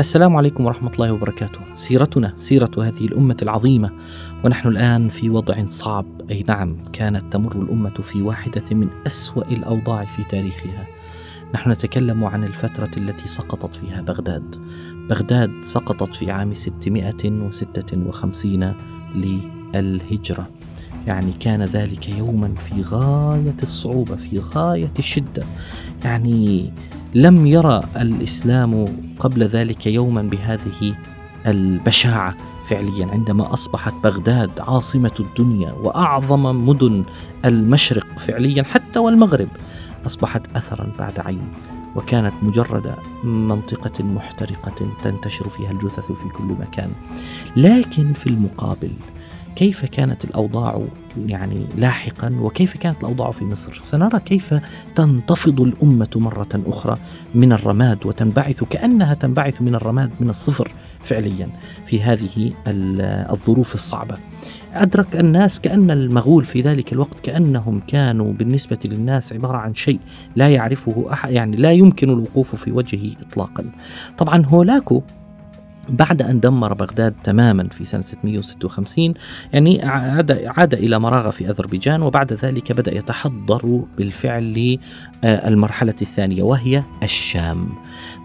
السلام عليكم ورحمة الله وبركاته. سيرتنا سيرة هذه الأمة العظيمة ونحن الآن في وضع صعب أي نعم كانت تمر الأمة في واحدة من أسوأ الأوضاع في تاريخها. نحن نتكلم عن الفترة التي سقطت فيها بغداد. بغداد سقطت في عام 656 للهجرة. يعني كان ذلك يوما في غاية الصعوبة في غاية الشدة. يعني لم يرى الإسلام قبل ذلك يوما بهذه البشاعة فعليا عندما أصبحت بغداد عاصمة الدنيا وأعظم مدن المشرق فعليا حتى والمغرب أصبحت اثرا بعد عين وكانت مجرد منطقة محترقة تنتشر فيها الجثث في كل مكان. لكن في المقابل كيف كانت الأوضاع يعني لاحقا وكيف كانت الأوضاع في مصر؟ سنرى كيف تنتفض الأمة مرة أخرى من الرماد وتنبعث كأنها تنبعث من الرماد من الصفر فعليا في هذه الظروف الصعبة. أدرك الناس كأن المغول في ذلك الوقت كأنهم كانوا بالنسبة للناس عبارة عن شيء لا يعرفه أحد يعني لا يمكن الوقوف في وجهه إطلاقا. طبعا هولاكو بعد أن دمر بغداد تماما في سنة 656 يعني عاد, عاد إلى مراغة في أذربيجان وبعد ذلك بدأ يتحضر بالفعل للمرحلة الثانية وهي الشام.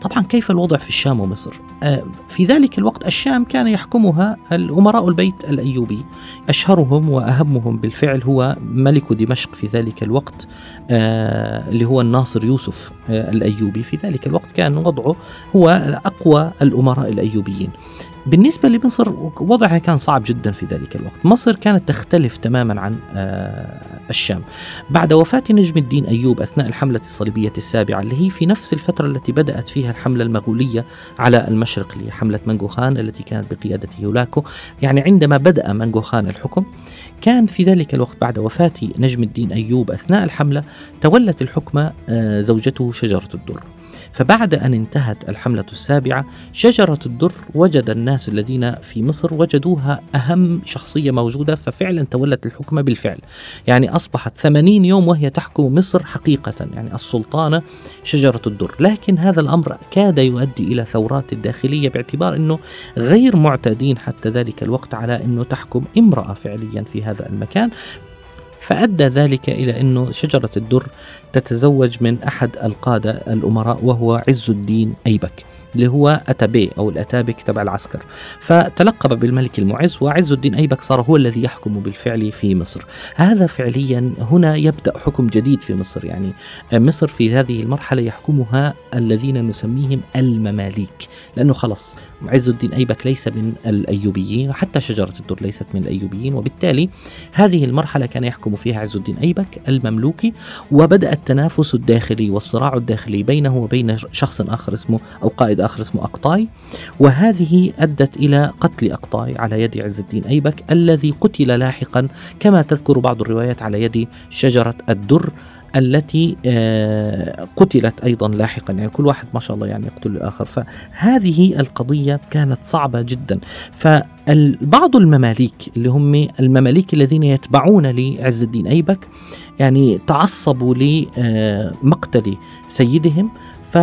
طبعا كيف الوضع في الشام ومصر؟ آه، في ذلك الوقت الشام كان يحكمها الأمراء البيت الأيوبي. أشهرهم وأهمهم بالفعل هو ملك دمشق في ذلك الوقت آه، اللي هو الناصر يوسف آه، الأيوبي. في ذلك الوقت كان وضعه هو أقوى الأمراء الأيوبيين. بالنسبة لمصر وضعها كان صعب جدا في ذلك الوقت. مصر كانت تختلف تماما عن آه، الشام. بعد وفاة نجم الدين أيوب أثناء الحملة الصليبية السابعة اللي هي في نفس الفترة التي بدأت فيها الحملة المغولية على المشرق اللي حملة منغو خان التي كانت بقيادة هولاكو يعني عندما بدأ منغو خان الحكم كان في ذلك الوقت بعد وفاة نجم الدين أيوب أثناء الحملة تولت الحكم آه، زوجته شجرة الدر. فبعد أن انتهت الحملة السابعة شجرة الدر وجد الناس الذين في مصر وجدوها أهم شخصية موجودة ففعلا تولت الحكم بالفعل. يعني أصبحت ثمانين يوم وهي تحكم مصر حقيقة يعني السلطانة شجرة الدر. لكن هذا الأمر كاد يؤدي إلى ثورات الداخلية باعتبار أنه غير معتادين حتى ذلك الوقت على أنه تحكم امرأة فعليا في هذا المكان. فأدى ذلك إلى أنه شجرة الدر تتزوج من أحد القادة الأمراء وهو عز الدين أيبك. اللي هو أتابي أو الأتابك تبع العسكر. فتلقب بالملك المعز وعز الدين أيبك صار هو الذي يحكم بالفعل في مصر. هذا فعليا هنا يبدأ حكم جديد في مصر. يعني مصر في هذه المرحلة يحكمها الذين نسميهم المماليك. لأنه خلص عز الدين أيبك ليس من الأيوبيين حتى شجرة الدر ليست من الأيوبيين. وبالتالي هذه المرحلة كان يحكم فيها عز الدين أيبك المملوكي وبدأ التنافس الداخلي والصراع الداخلي بينه وبين شخص آخر اسمه أو قائد آخر اسمه أقطاي وهذه أدت إلى قتل أقطاي على يد عز الدين أيبك الذي قتل لاحقا. كما تذكر بعض الروايات على يد شجرة الدر التي آه، قتلت أيضا لاحقا. يعني كل واحد ما شاء الله يعني يقتل الآخر. فهذه القضية كانت صعبة جدا. فبعض المماليك اللي هم المماليك الذين يتبعون لعز الدين أيبك يعني تعصبوا لمقتل سيدهم. ف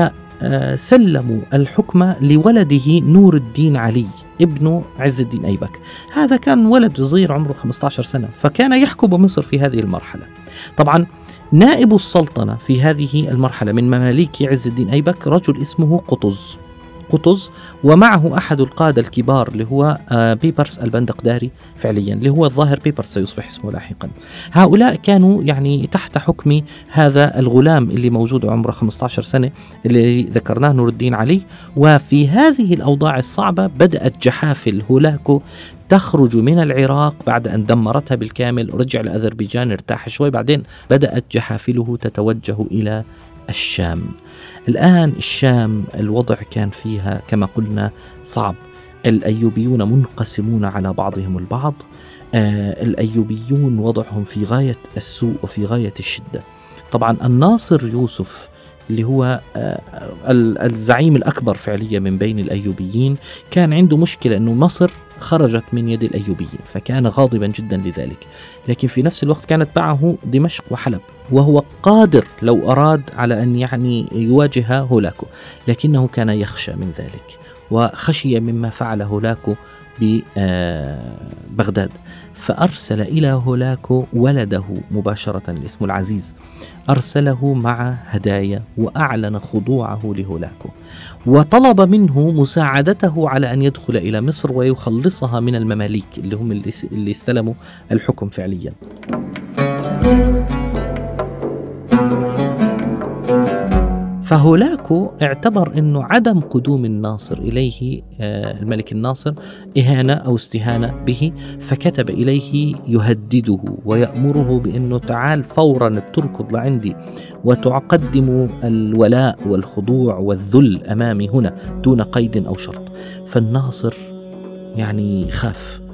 سلموا الحكم لولده نور الدين علي ابن عز الدين أيبك. هذا كان ولد صغير عمره 15 سنة فكان يحكم مصر في هذه المرحلة. طبعا نائب السلطنة في هذه المرحلة من مماليك عز الدين أيبك رجل اسمه قطز. قطز ومعه أحد القادة الكبار اللي هو آه، بيبرس البندقداري فعليا اللي هو الظاهر بيبرس سيصبح اسمه لاحقا. هؤلاء كانوا يعني تحت حكم هذا الغلام اللي موجود عمره 15 سنة اللي ذكرناه نور الدين علي. وفي هذه الأوضاع الصعبة بدأت جحافل هولاكو تخرج من العراق بعد أن دمرتها بالكامل رجع لأذربيجان ارتاح شوي بعدين بدأت جحافله تتوجه إلى الشام. الآن الشام الوضع كان فيها كما قلنا صعب. الأيوبيون منقسمون على بعضهم البعض. آه الأيوبيون وضعهم في غاية السوء وفي غاية الشدة. طبعا الناصر يوسف اللي هو آه، الزعيم الأكبر فعليا من بين الأيوبيين كان عنده مشكلة أنه مصر خرجت من يد الأيوبيين فكان غاضبا جدا لذلك. لكن في نفس الوقت كانت معه دمشق وحلب وهو قادر لو أراد على أن يعني يواجه هولاكو لكنه كان يخشى من ذلك وخشي مما فعل هولاكو ببغداد فأرسل إلى هولاكو ولده مباشرة اسمه العزيز. أرسله مع هدايا وأعلن خضوعه لهولاكو. وطلب منه مساعدته على أن يدخل إلى مصر ويخلصها من المماليك اللي هم اللي استلموا الحكم فعليا. فهولاكو اعتبر إنه عدم قدوم الناصر إليه آه، الملك الناصر إهانة أو استهانة به فكتب إليه يهدده ويأمره بأنه تعال فورا بتركض لعندي وتقدم الولاء والخضوع والذل أمامي هنا دون قيد أو شرط. فالناصر يعني خاف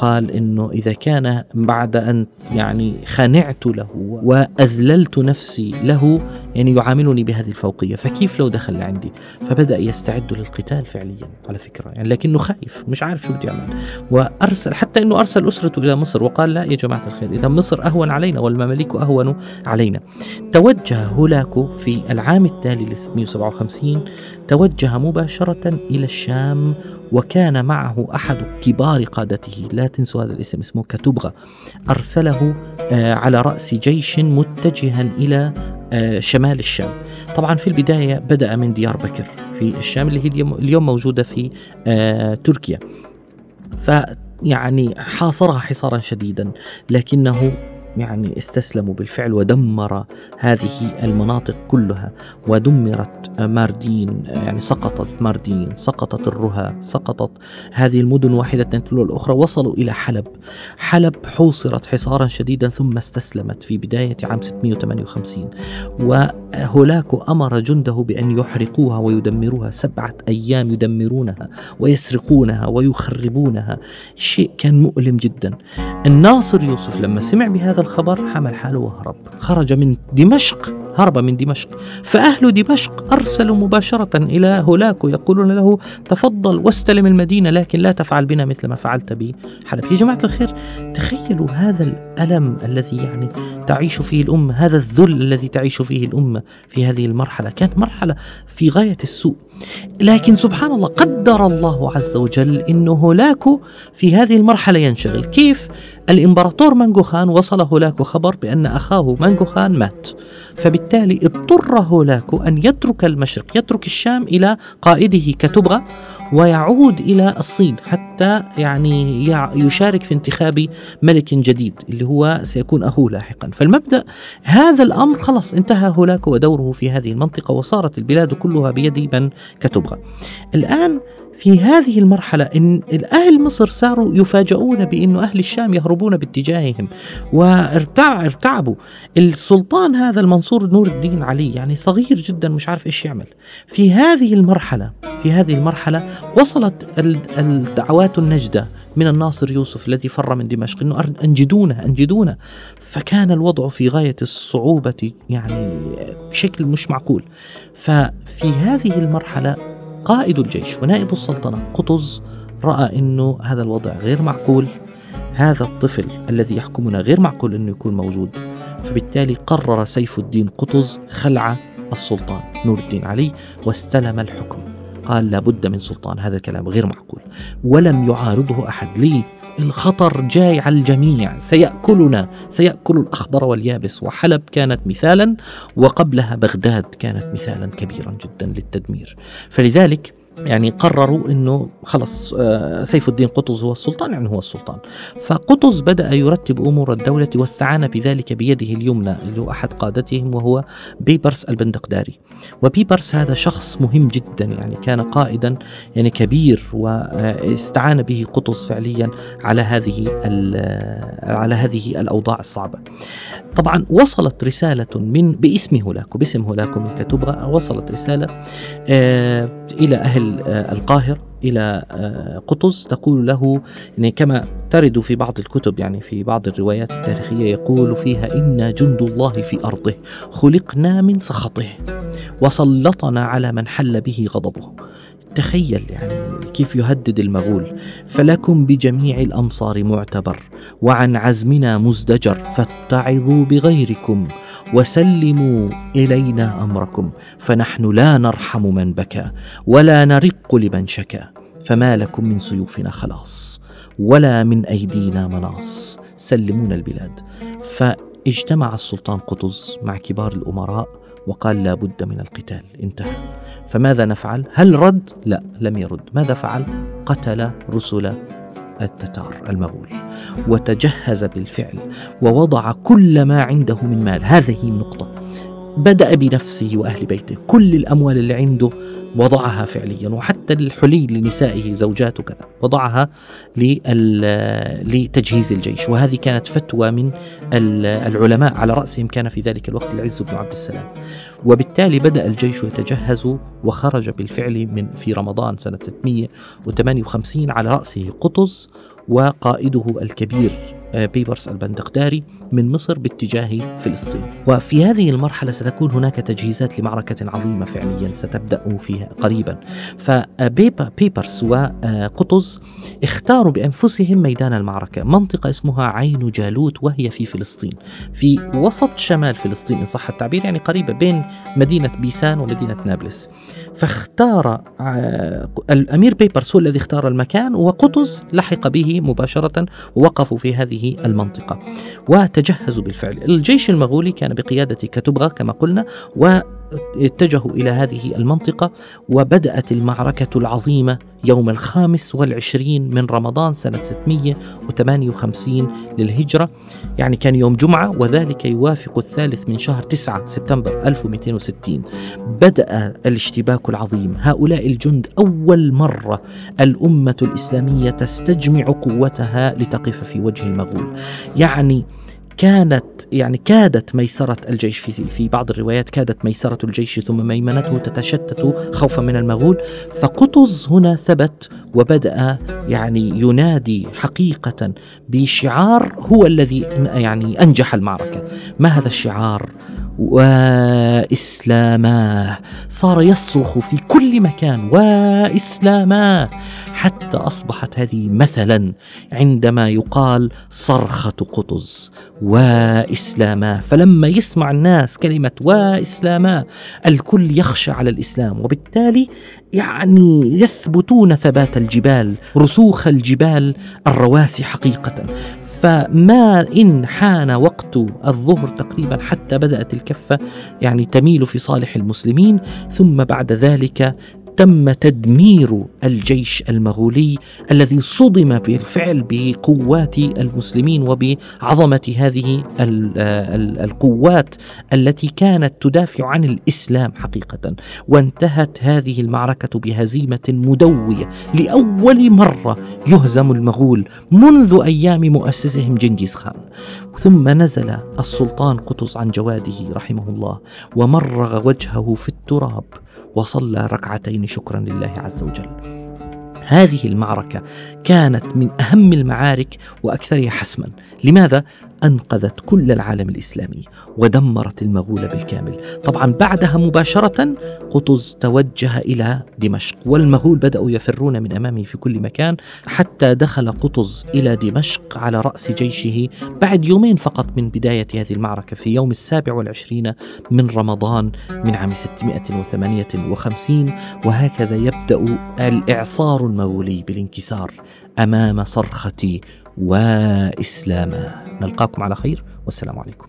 قال إنه إذا كان بعد أن يعني خنعت له وأذللت نفسي له يعني يعاملني بهذه الفوقية فكيف لو دخل عندي؟ فبدأ يستعد للقتال فعليا على فكرة يعني لكنه خايف مش عارف شو بده يعمل وأرسل حتى إنه أرسل أسرته إلى مصر وقال لا يا جماعة الخير إذا مصر أهون علينا والمماليك أهون علينا. توجه هولاكو في العام التالي ل 657 توجه مباشرة إلى الشام وكان معه أحد كبار قادته لا تنسوا هذا الاسم اسمه كتبغى أرسله آه، على رأس جيش متجها إلى شمال الشام. طبعا في البداية بدأ من ديار بكر في الشام اللي هي اليوم موجودة في آه، تركيا. فيعني حاصرها حصارا شديدا لكنه يعني استسلموا بالفعل ودمر هذه المناطق كلها ودمرت ماردين يعني سقطت ماردين سقطت الرها سقطت هذه المدن واحدة تلو الأخرى وصلوا إلى حلب. حلب حوصرت حصارا شديدا ثم استسلمت في بداية عام 658 وهولاكو أمر جنده بأن يحرقوها ويدمروها سبعة أيام يدمرونها ويسرقونها ويخربونها. شيء كان مؤلم جدا. الناصر يوسف لما سمع بهذا الخبر حمل حاله وهرب. خرج من دمشق. هرب من دمشق. فأهل دمشق أرسلوا مباشرة إلى هولاكو يقولون له تفضل واستلم المدينة لكن لا تفعل بنا مثل ما فعلت بحلب يا جماعة الخير تخيلوا هذا الألم الذي يعني تعيش فيه الأمة هذا الذل الذي تعيش فيه الأمة في هذه المرحلة. كانت مرحلة في غاية السوء. لكن سبحان الله قدر الله عز وجل انه هولاكو في هذه المرحلة ينشغل، كيف؟ الإمبراطور مانجو خان وصل هولاكو خبر بأن أخاه مانجو خان مات، فبالتالي اضطر هولاكو أن يترك المشرق، يترك الشام إلى قائده كتبغى ويعود إلى الصين حتى يعني يشارك في انتخاب ملك جديد اللي هو سيكون أخوه لاحقا، فالمبدأ هذا الأمر خلاص انتهى هولاكو ودوره في هذه المنطقة وصارت البلاد كلها بيد من كتبغى. الآن في هذه المرحلة إن الأهل مصر صاروا يفاجؤون بأن أهل الشام يهربون باتجاههم وارتعبوا السلطان هذا المنصور نور الدين علي يعني صغير جدا مش عارف إيش يعمل. في هذه المرحلة في هذه المرحلة وصلت الدعوات النجدة من الناصر يوسف الذي فر من دمشق إنه أنجدونا أنجدونا. فكان الوضع في غاية الصعوبة يعني بشكل مش معقول. ففي هذه المرحلة قائد الجيش ونائب السلطنة قطز رأى إنه هذا الوضع غير معقول. هذا الطفل الذي يحكمنا غير معقول إنه يكون موجود. فبالتالي قرر سيف الدين قطز خلع السلطان نور الدين علي واستلم الحكم. قال لابد من سلطان هذا الكلام غير معقول. ولم يعارضه أحد. لي الخطر جاي على الجميع. سيأكلنا سيأكل الأخضر واليابس. وحلب كانت مثالا وقبلها بغداد كانت مثالا كبيرا جدا للتدمير. فلذلك يعني قرروا إنه خلص آه، سيف الدين قطز هو السلطان يعني هو السلطان. فقطز بدأ يرتب أمور الدولة واستعان بذلك بيده اليمنى اللي هو أحد قادتهم وهو بيبرس البندقداري. وبيبرس هذا شخص مهم جدا يعني كان قائدا يعني كبير واستعان به قطز فعليا على هذه على هذه الأوضاع الصعبة. طبعا وصلت رسالة من باسم هولاكو باسم هولاكو من كتبغى وصلت رسالة آه، إلى أهل القاهرة إلى قطز تقول له يعني كما ترد في بعض الكتب يعني في بعض الروايات التاريخية يقول فيها إنا جند الله في أرضه خلقنا من سخطه وسلطنا على من حل به غضبه. تخيل يعني كيف يهدد المغول. فلكم بجميع الامصار معتبر وعن عزمنا مزدجر فاتعظوا بغيركم وسلموا إلينا أمركم فنحن لا نرحم من بكى ولا نرق لمن شكى فما لكم من سيوفنا خلاص ولا من أيدينا مناص. سلمونا البلاد. فاجتمع السلطان قطز مع كبار الأمراء وقال لا بد من القتال. انتهى. فماذا نفعل؟ هل رد؟ لا لم يرد. ماذا فعل؟ قتل رسل التتار المغول وتجهز بالفعل ووضع كل ما عنده من مال. هذه النقطة. بدأ بنفسه وأهل بيته. كل الأموال اللي عنده وضعها فعليا. وحتى الحلي لنسائه زوجاته كذا وضعها لتجهيز الجيش. وهذه كانت فتوى من العلماء. على رأسهم كان في ذلك الوقت العز بن عبد السلام. وبالتالي بدأ الجيش يتجهز وخرج بالفعل من في رمضان سنة 658 على رأسه قطز وقائده الكبير آه، بيبرس البندقداري. من مصر باتجاه فلسطين. وفي هذه المرحلة ستكون هناك تجهيزات لمعركة عظيمة فعليا ستبدأ فيها قريبا. فبيبرس وقطز اختاروا بأنفسهم ميدان المعركة منطقة اسمها عين جالوت وهي في فلسطين. في وسط شمال فلسطين إن صح التعبير يعني قريبة بين مدينة بيسان ومدينة نابلس. فاختار آه، الأمير بيبرس هو الذي اختار المكان وقطز لحق به مباشرة ووقفوا في هذه المنطقة. وت تجهزوا بالفعل. الجيش المغولي كان بقيادة كتبغى كما قلنا واتجهوا إلى هذه المنطقة وبدأت المعركة العظيمة يوم الخامس والعشرين من رمضان سنة 658 للهجرة. يعني كان يوم جمعة وذلك يوافق الثالث من شهر 9 سبتمبر 1260 بدأ الاشتباك العظيم. هؤلاء الجند أول مرة الأمة الإسلامية تستجمع قوتها لتقف في وجه المغول. يعني كانت يعني كادت ميسرة الجيش في في بعض الروايات كادت ميسرة الجيش ثم ميمنته تتشتت خوفا من المغول. فقطز هنا ثبت وبدأ يعني ينادي حقيقة بشعار هو الذي يعني أنجح المعركة. ما هذا الشعار؟ وإسلاماه صار يصرخ في كل مكان وإسلاماه حتى أصبحت هذه مثلا عندما يقال صرخة قطز وإسلاماه فلما يسمع الناس كلمة وإسلاماه الكل يخشى على الإسلام وبالتالي يعني يثبتون ثبات الجبال رسوخ الجبال الرواسي حقيقة. فما إن حان وقت الظهر تقريبا حتى بدأت الكفة يعني تميل في صالح المسلمين ثم بعد ذلك تم تدمير الجيش المغولي الذي صدم بالفعل بقوات المسلمين وبعظمة هذه القوات التي كانت تدافع عن الإسلام حقيقة. وانتهت هذه المعركة بهزيمة مدوية لأول مرة يهزم المغول منذ أيام مؤسسهم جنكيز خان. ثم نزل السلطان قطز عن جواده رحمه الله ومرغ وجهه في التراب. وصلى ركعتين شكرا لله عز وجل. هذه المعركة كانت من أهم المعارك وأكثرها حسما. لماذا؟ أنقذت كل العالم الإسلامي ودمرت المغول بالكامل. طبعا بعدها مباشرة قطز توجه إلى دمشق والمغول بدأوا يفرون من أمامه في كل مكان حتى دخل قطز إلى دمشق على رأس جيشه بعد يومين فقط من بداية هذه المعركة في يوم السابع والعشرين من رمضان من عام 658 وهكذا يبدأ الإعصار المغولي بالانكسار أمام صرختي وإسلاما. نلقاكم على خير والسلام عليكم.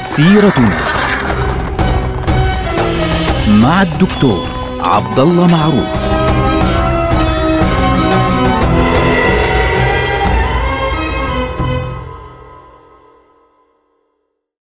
سيرتنا مع الدكتور عبد الله معروف.